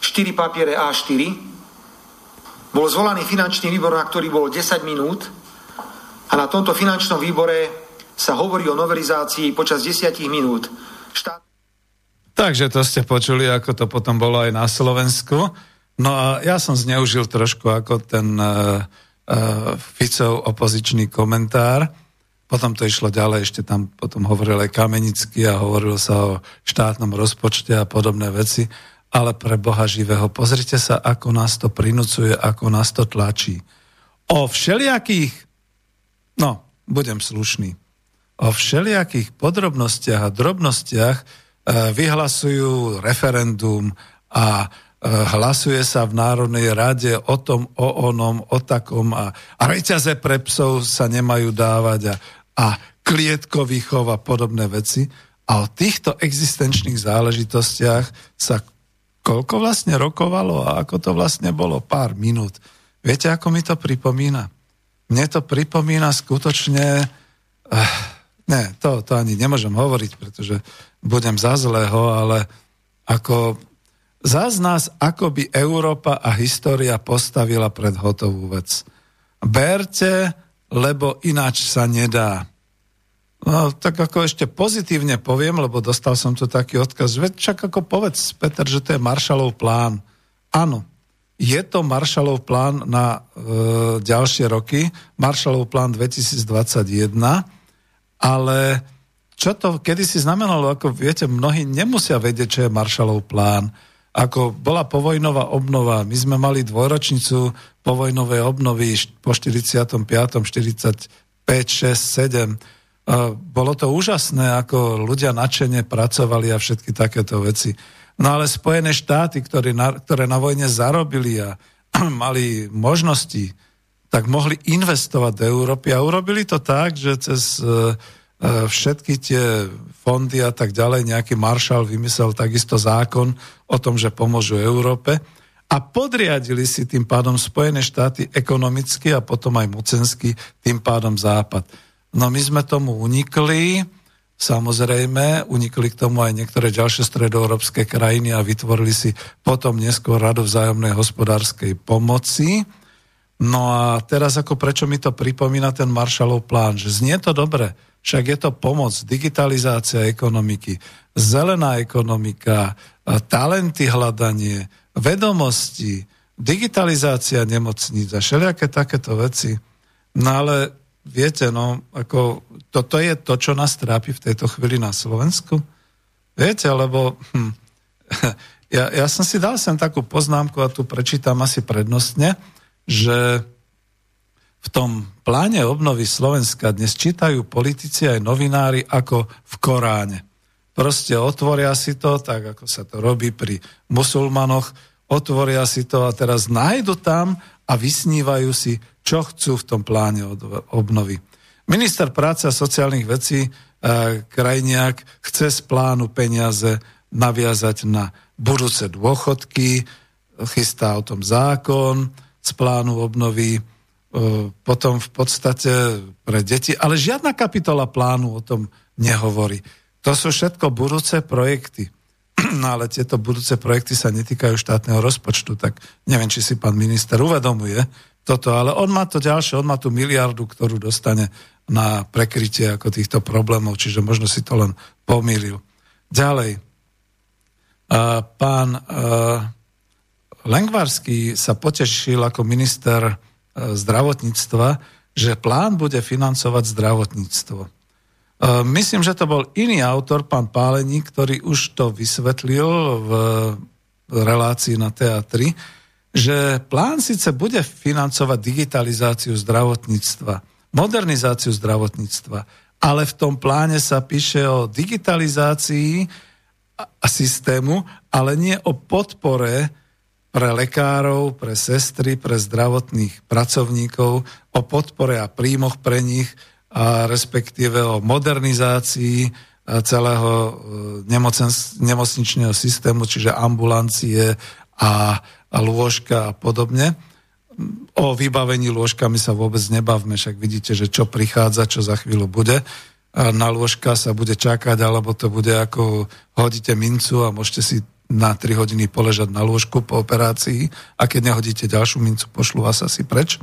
4 papiere A4, bol zvolaný finančný výbor, na ktorý bolo 10 minút a na tomto finančnom výbore sa hovorí o novelizácii počas 10 minút. Štát... Takže to ste počuli, ako to potom bolo aj na Slovensku. No a ja som zneužil trošku ako ten uh, uh, Ficov opozičný komentár. Potom to išlo ďalej, ešte tam potom hovoril aj Kamenický a hovoril sa o štátnom rozpočte a podobné veci. Ale pre Boha živého, pozrite sa, ako nás to prinúcuje, ako nás to tlačí. O všelijakých, no, budem slušný, o všelijakých podrobnostiach a drobnostiach vyhlasujú referendum a e, hlasuje sa v Národnej rade o tom, o onom, o takom a, a reťaze pre psov sa nemajú dávať a, a klietkový a podobné veci. A o týchto existenčných záležitostiach sa koľko vlastne rokovalo a ako to vlastne bolo? Pár minút. Viete, ako mi to pripomína? Mne to pripomína skutočne... Uh, Ne, to, to ani nemôžem hovoriť, pretože budem za zlého, ale ako zás nás, ako by Európa a história postavila pred hotovú vec. Berte, lebo ináč sa nedá. No, tak ako ešte pozitívne poviem, lebo dostal som tu taký odkaz, veď čak ako povedz, Peter, že to je Maršalov plán. Áno, je to Maršalov plán na e, ďalšie roky, Maršalov plán 2021, ale čo to kedy si znamenalo, ako viete, mnohí nemusia vedieť, čo je Marshallov plán. Ako bola povojnová obnova, my sme mali dvojročnicu povojnovej obnovy po 45., 45, 6, 7. Bolo to úžasné, ako ľudia nadšene pracovali a všetky takéto veci. No ale Spojené štáty, ktoré na, ktoré na vojne zarobili a mali možnosti, tak mohli investovať do Európy a urobili to tak, že cez e, e, všetky tie fondy a tak ďalej nejaký maršal vymyslel takisto zákon o tom, že pomôžu Európe a podriadili si tým pádom Spojené štáty ekonomicky a potom aj mocensky, tým pádom Západ. No my sme tomu unikli, samozrejme, unikli k tomu aj niektoré ďalšie stredoeurópske krajiny a vytvorili si potom neskôr radu hospodárskej pomoci, No a teraz ako prečo mi to pripomína ten Marshallov plán, že znie to dobre, však je to pomoc, digitalizácia ekonomiky, zelená ekonomika, talenty hľadanie, vedomosti, digitalizácia nemocníc a všelijaké takéto veci. No ale viete, no, ako toto je to, čo nás trápi v tejto chvíli na Slovensku. Viete, lebo hm, ja, ja som si dal sem takú poznámku a tu prečítam asi prednostne, že v tom pláne obnovy Slovenska dnes čítajú politici aj novinári ako v Koráne. Proste otvoria si to, tak ako sa to robí pri musulmanoch, otvoria si to a teraz nájdu tam a vysnívajú si, čo chcú v tom pláne obnovy. Minister práce a sociálnych vecí e, Krajniak chce z plánu peniaze naviazať na budúce dôchodky, chystá o tom zákon, z plánu obnovy, e, potom v podstate pre deti, ale žiadna kapitola plánu o tom nehovorí. To sú všetko budúce projekty. No ale tieto budúce projekty sa netýkajú štátneho rozpočtu, tak neviem, či si pán minister uvedomuje toto, ale on má to ďalšie, on má tú miliardu, ktorú dostane na prekrytie ako týchto problémov, čiže možno si to len pomýlil. Ďalej, pán Lengvarský sa potešil ako minister e, zdravotníctva, že plán bude financovať zdravotníctvo. E, myslím, že to bol iný autor, pán Páleník, ktorý už to vysvetlil v relácii na teatri, že plán síce bude financovať digitalizáciu zdravotníctva, modernizáciu zdravotníctva, ale v tom pláne sa píše o digitalizácii a systému, ale nie o podpore pre lekárov, pre sestry, pre zdravotných pracovníkov, o podpore a príjmoch pre nich, a respektíve o modernizácii celého e, nemocničného systému, čiže ambulancie a, lôžka a podobne. O vybavení lôžkami sa vôbec nebavme, však vidíte, že čo prichádza, čo za chvíľu bude. Na lôžka sa bude čakať, alebo to bude ako hodíte mincu a môžete si na 3 hodiny poležať na lôžku po operácii a keď nehodíte ďalšiu mincu, pošlu vás asi preč.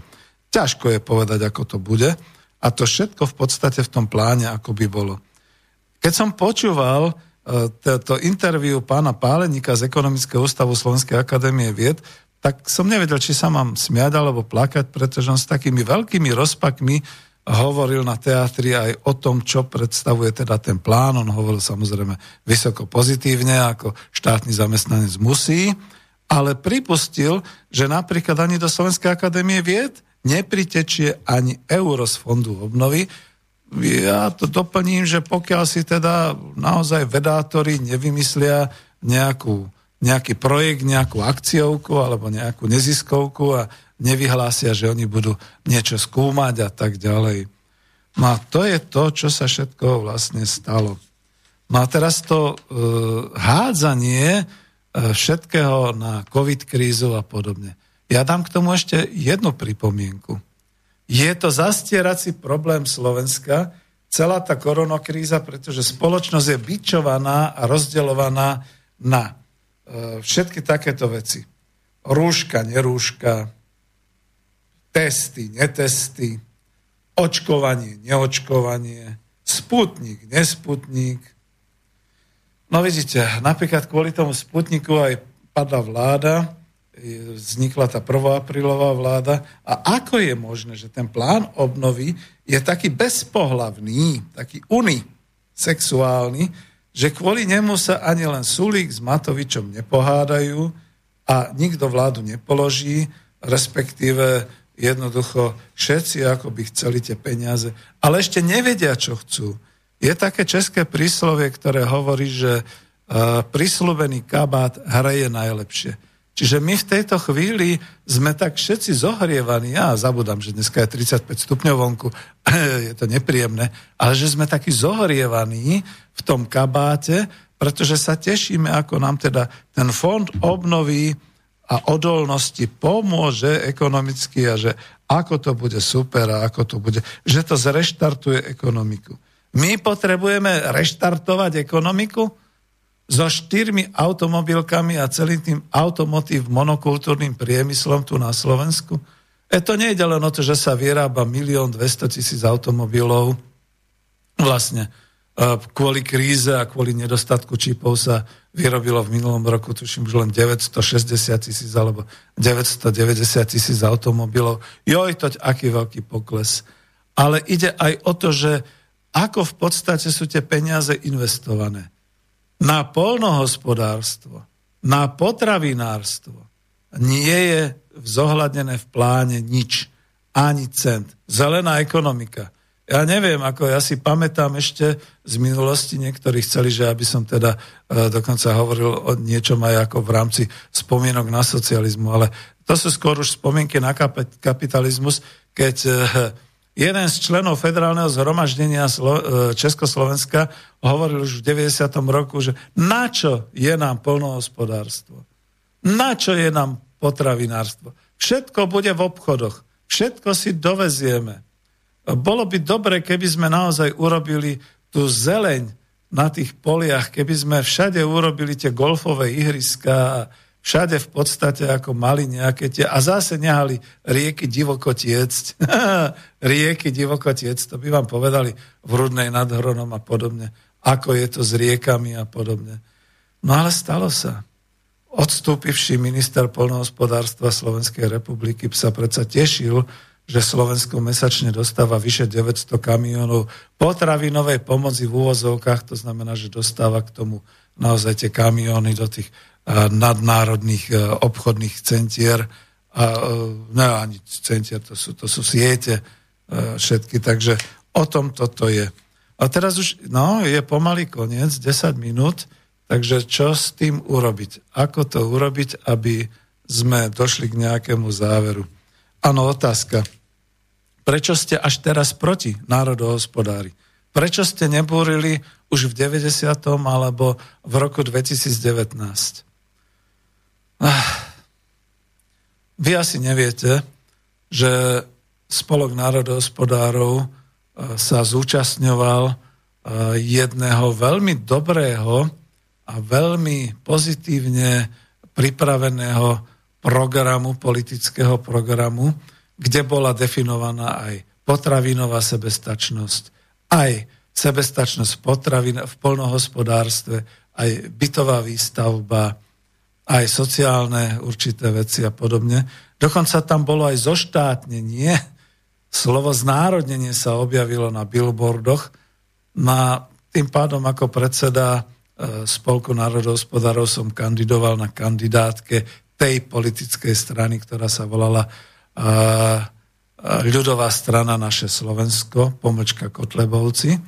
Ťažko je povedať, ako to bude. A to všetko v podstate v tom pláne, ako by bolo. Keď som počúval e, to interviu pána Pálenika z Ekonomického ústavu Slovenskej akadémie vied, tak som nevedel, či sa mám smiať alebo plakať, pretože on s takými veľkými rozpakmi hovoril na teatri aj o tom, čo predstavuje teda ten plán. On hovoril samozrejme vysoko pozitívne, ako štátny zamestnanec musí, ale pripustil, že napríklad ani do Slovenskej akadémie vied nepritečie ani euro z fondu obnovy. Ja to doplním, že pokiaľ si teda naozaj vedátori nevymyslia nejakú nejaký projekt, nejakú akciovku alebo nejakú neziskovku a nevyhlásia, že oni budú niečo skúmať a tak ďalej. No a to je to, čo sa všetko vlastne stalo. No a teraz to e, hádzanie e, všetkého na covid krízu a podobne. Ja dám k tomu ešte jednu pripomienku. Je to zastierací problém Slovenska, celá tá koronakríza, pretože spoločnosť je bičovaná a rozdeľovaná na E, všetky takéto veci. Rúška, nerúška, testy, netesty, očkovanie, neočkovanie, sputnik, nesputnik. No vidíte, napríklad kvôli tomu sputniku aj padla vláda, vznikla tá 1. aprílová vláda. A ako je možné, že ten plán obnovy je taký bezpohlavný, taký unisexuálny, že kvôli nemu sa ani len Sulík s Matovičom nepohádajú a nikto vládu nepoloží, respektíve jednoducho všetci ako by chceli tie peniaze, ale ešte nevedia, čo chcú. Je také české príslovie, ktoré hovorí, že uh, prislúbený kabát hraje najlepšie. Čiže my v tejto chvíli sme tak všetci zohrievaní, ja zabudám, že dneska je 35 stupňov vonku, je to nepríjemné, ale že sme takí zohrievaní v tom kabáte, pretože sa tešíme, ako nám teda ten fond obnovy a odolnosti pomôže ekonomicky a že ako to bude super a ako to bude, že to zreštartuje ekonomiku. My potrebujeme reštartovať ekonomiku? so štyrmi automobilkami a celým tým automotív monokultúrnym priemyslom tu na Slovensku? E to nie je len o to, že sa vyrába milión 200 tisíc automobilov. Vlastne kvôli kríze a kvôli nedostatku čipov sa vyrobilo v minulom roku, tuším, už len 960 tisíc alebo 990 tisíc automobilov. Joj, to aký veľký pokles. Ale ide aj o to, že ako v podstate sú tie peniaze investované na polnohospodárstvo, na potravinárstvo nie je zohľadnené v pláne nič, ani cent. Zelená ekonomika. Ja neviem, ako ja si pamätám ešte z minulosti, niektorí chceli, že aby som teda e, dokonca hovoril o niečom aj ako v rámci spomienok na socializmu, ale to sú skôr už spomienky na kapitalizmus, keď e, jeden z členov federálneho zhromaždenia e, Československa hovoril už v 90. roku, že na čo je nám polnohospodárstvo? Na čo je nám potravinárstvo? Všetko bude v obchodoch. Všetko si dovezieme. Bolo by dobre, keby sme naozaj urobili tú zeleň na tých poliach, keby sme všade urobili tie golfové ihriska všade v podstate ako mali nejaké tie, a zase nehali rieky divoko tiecť. rieky divoko tiecť, to by vám povedali v Rudnej nad Hronom a podobne, ako je to s riekami a podobne. No ale stalo sa. Odstúpivší minister polnohospodárstva Slovenskej republiky sa predsa tešil, že Slovensko mesačne dostáva vyše 900 kamionov potravinovej pomoci v úvozovkách, to znamená, že dostáva k tomu naozaj tie kamióny do tých nadnárodných e, obchodných centier. A, e, ne, ani centier, to sú, to sú siete e, všetky, takže o tom toto je. A teraz už, no, je pomaly koniec, 10 minút, takže čo s tým urobiť? Ako to urobiť, aby sme došli k nejakému záveru? Áno, otázka. Prečo ste až teraz proti národohospodári? Prečo ste nebúrili už v 90. alebo v roku 2019? Ah, vy asi neviete, že Spolok národohospodárov e, sa zúčastňoval e, jedného veľmi dobrého a veľmi pozitívne pripraveného programu, politického programu, kde bola definovaná aj potravinová sebestačnosť, aj sebestačnosť potravin v polnohospodárstve, aj bytová výstavba, aj sociálne určité veci a podobne. Dokonca tam bolo aj zoštátnenie, slovo znárodnenie sa objavilo na billboardoch. Na, tým pádom ako predseda e, Spolku národohospodárov som kandidoval na kandidátke tej politickej strany, ktorá sa volala ľudová strana naše Slovensko, pomlčka Kotlebovci.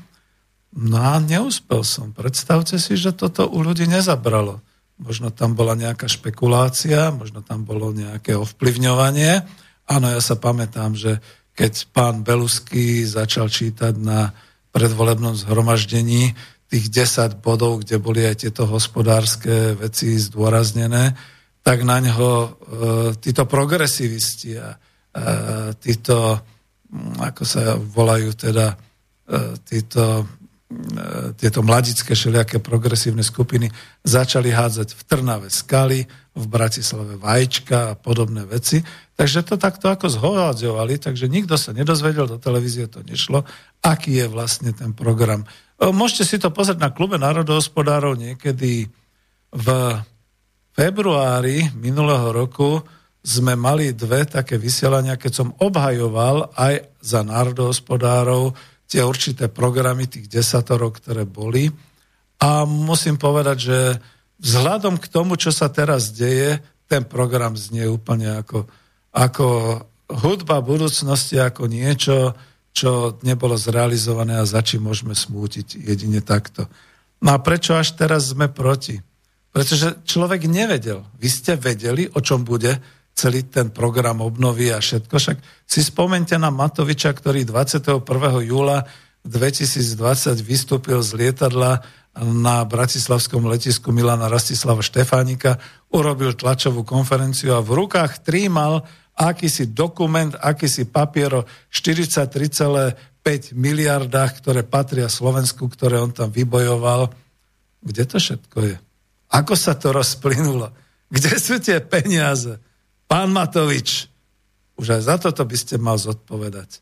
No a neúspel som. Predstavte si, že toto u ľudí nezabralo. Možno tam bola nejaká špekulácia, možno tam bolo nejaké ovplyvňovanie. Áno, ja sa pamätám, že keď pán Belusky začal čítať na predvolebnom zhromaždení tých 10 bodov, kde boli aj tieto hospodárske veci zdôraznené, tak na ňo e, títo progresivisti a E, títo, mm, ako sa volajú teda, e, títo, e, tieto mladické všelijaké progresívne skupiny začali hádzať v Trnave skaly, v Bratislave vajíčka a podobné veci. Takže to takto ako zhovádzovali, takže nikto sa nedozvedel, do televízie to nešlo, aký je vlastne ten program. Môžete si to pozrieť na klube národohospodárov niekedy v februári minulého roku, sme mali dve také vysielania, keď som obhajoval aj za národohospodárov tie určité programy tých desatorov, ktoré boli. A musím povedať, že vzhľadom k tomu, čo sa teraz deje, ten program znie úplne ako, ako hudba budúcnosti, ako niečo, čo nebolo zrealizované a za čím môžeme smútiť jedine takto. No a prečo až teraz sme proti? Pretože človek nevedel. Vy ste vedeli, o čom bude celý ten program obnovy a všetko. Však si spomente na Matoviča, ktorý 21. júla 2020 vystúpil z lietadla na bratislavskom letisku Milana Rastislava Štefánika, urobil tlačovú konferenciu a v rukách trímal akýsi dokument, akýsi papier o 43,5 miliardách, ktoré patria Slovensku, ktoré on tam vybojoval. Kde to všetko je? Ako sa to rozplynulo? Kde sú tie peniaze? Pán Matovič, už aj za toto by ste mal zodpovedať,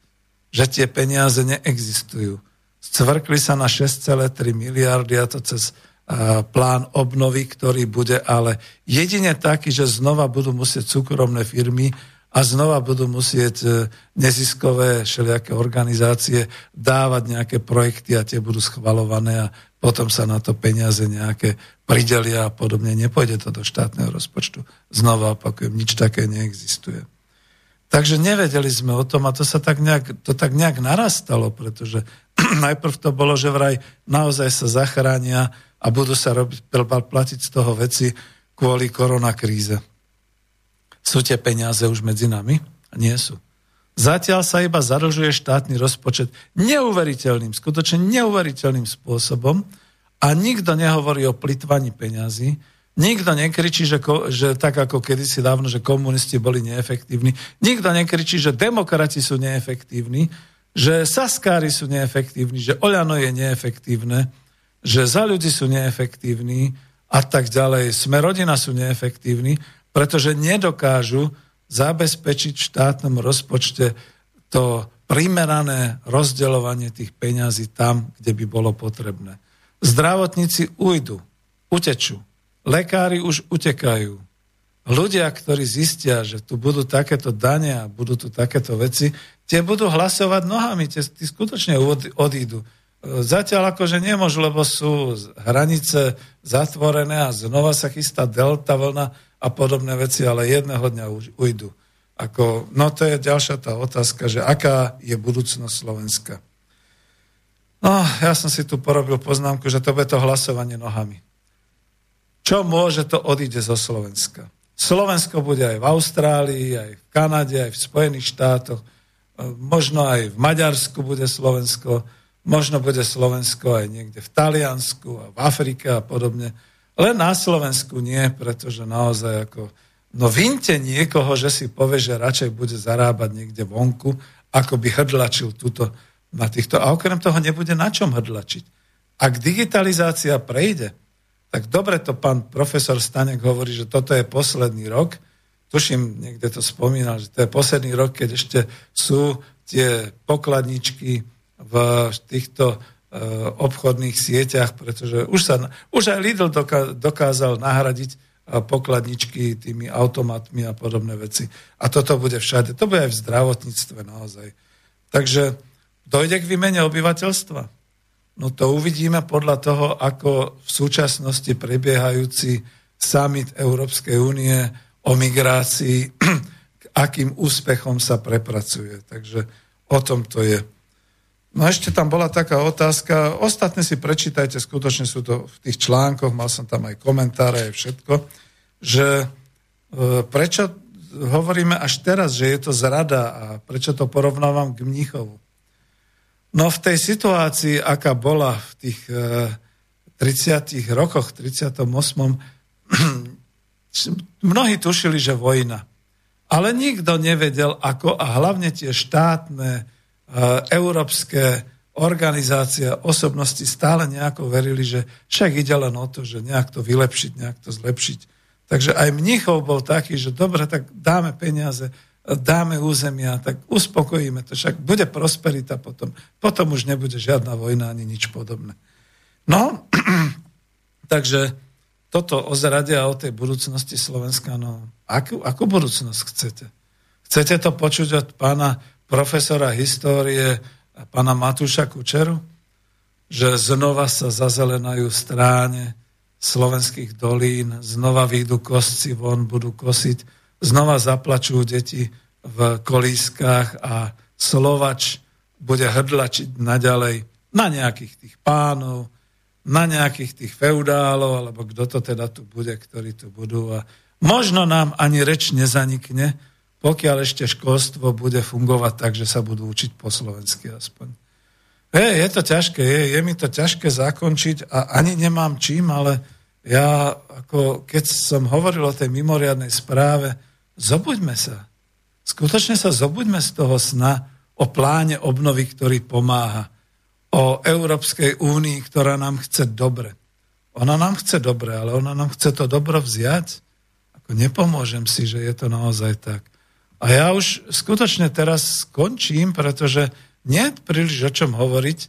že tie peniaze neexistujú. Scvrkli sa na 6,3 miliardy a to cez plán obnovy, ktorý bude ale jedine taký, že znova budú musieť súkromné firmy a znova budú musieť uh, neziskové všelijaké organizácie dávať nejaké projekty a tie budú schvalované a potom sa na to peniaze nejaké pridelia a podobne. Nepôjde to do štátneho rozpočtu. Znova opakujem, nič také neexistuje. Takže nevedeli sme o tom a to sa tak nejak, to tak nejak narastalo, pretože najprv to bolo, že vraj naozaj sa zachránia a budú sa robiť, platiť z toho veci kvôli koronakríze. Sú tie peniaze už medzi nami? Nie sú. Zatiaľ sa iba zadlžuje štátny rozpočet neuveriteľným, skutočne neuveriteľným spôsobom a nikto nehovorí o plitvaní peňazí, nikto nekričí, že, že tak ako kedysi dávno, že komunisti boli neefektívni, nikto nekričí, že demokrati sú neefektívni, že saskári sú neefektívni, že Oľano je neefektívne, že za ľudí sú neefektívni a tak ďalej. Sme rodina sú neefektívni, pretože nedokážu zabezpečiť v štátnom rozpočte to primerané rozdeľovanie tých peňazí tam, kde by bolo potrebné. Zdravotníci ujdu, utečú. Lekári už utekajú. Ľudia, ktorí zistia, že tu budú takéto dania, budú tu takéto veci, tie budú hlasovať nohami, tie, tie skutočne odídu. Zatiaľ akože nemôžu, lebo sú hranice zatvorené a znova sa chystá delta vlna, a podobné veci, ale jedného dňa ujdu. Ako, no to je ďalšia tá otázka, že aká je budúcnosť Slovenska. No, ja som si tu porobil poznámku, že to bude to hlasovanie nohami. Čo môže, to odíde zo Slovenska. Slovensko bude aj v Austrálii, aj v Kanade, aj v Spojených štátoch, možno aj v Maďarsku bude Slovensko, možno bude Slovensko aj niekde v Taliansku a v Afrike a podobne. Len na Slovensku nie, pretože naozaj ako No vinte niekoho, že si povie, že radšej bude zarábať niekde vonku, ako by hrdlačil túto na týchto. A okrem toho nebude na čom hrdlačiť. Ak digitalizácia prejde, tak dobre to pán profesor Stanek hovorí, že toto je posledný rok. Tuším, niekde to spomínal, že to je posledný rok, keď ešte sú tie pokladničky v týchto obchodných sieťach, pretože už, sa, už aj Lidl dokázal nahradiť e, pokladničky tými automatmi a podobné veci. A toto bude všade. To bude aj v zdravotníctve naozaj. Takže dojde k výmene obyvateľstva? No to uvidíme podľa toho, ako v súčasnosti prebiehajúci summit Európskej únie o migrácii, akým úspechom sa prepracuje. Takže o tom to je. No a ešte tam bola taká otázka, ostatné si prečítajte, skutočne sú to v tých článkoch, mal som tam aj komentáre, aj všetko, že e, prečo hovoríme až teraz, že je to zrada a prečo to porovnávam k Mníchovu. No v tej situácii, aká bola v tých e, 30 rokoch, 38. mnohí tušili, že vojna. Ale nikto nevedel, ako a hlavne tie štátne, e, európske organizácie, osobnosti stále nejako verili, že však ide len o to, že nejak to vylepšiť, nejak to zlepšiť. Takže aj Mnichov bol taký, že dobre, tak dáme peniaze, dáme územia, tak uspokojíme to, však bude prosperita potom. Potom už nebude žiadna vojna ani nič podobné. No, takže toto o zrade a o tej budúcnosti Slovenska, no akú, akú budúcnosť chcete? Chcete to počuť od pána profesora histórie a pána Matúša Kučeru? Že znova sa zazelenajú stráne slovenských dolín, znova výjdu kosci von, budú kosiť znova zaplačú deti v kolískach a Slovač bude hrdlačiť naďalej na nejakých tých pánov, na nejakých tých feudálov, alebo kto to teda tu bude, ktorí tu budú. A možno nám ani reč nezanikne, pokiaľ ešte školstvo bude fungovať tak, že sa budú učiť po slovensky aspoň. Je, je to ťažké, je, je mi to ťažké zakončiť a ani nemám čím, ale ja, ako keď som hovoril o tej mimoriadnej správe, zobuďme sa. Skutočne sa zobuďme z toho sna o pláne obnovy, ktorý pomáha. O Európskej únii, ktorá nám chce dobre. Ona nám chce dobre, ale ona nám chce to dobro vziať. Ako nepomôžem si, že je to naozaj tak. A ja už skutočne teraz skončím, pretože nie je príliš o čom hovoriť.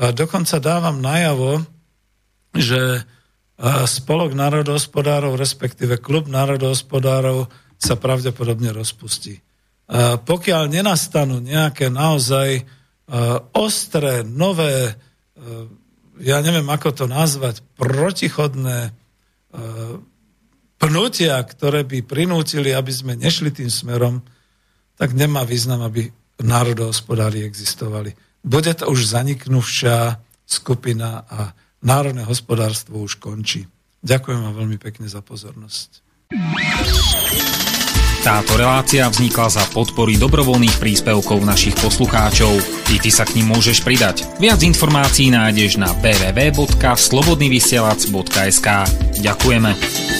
A dokonca dávam najavo, že Spolok národohospodárov, respektíve Klub národohospodárov sa pravdepodobne rozpustí. Pokiaľ nenastanú nejaké naozaj ostré, nové, ja neviem ako to nazvať, protichodné pnutia, ktoré by prinútili, aby sme nešli tým smerom, tak nemá význam, aby národohospodári existovali. Bude to už zaniknúvšia skupina a národné hospodárstvo už končí. Ďakujem vám veľmi pekne za pozornosť. Táto relácia vznikla za podpory dobrovoľných príspevkov našich poslucháčov. I ty sa k ním môžeš pridať. Viac informácií nájdeš na www.slobodnyvysielac.sk Ďakujeme.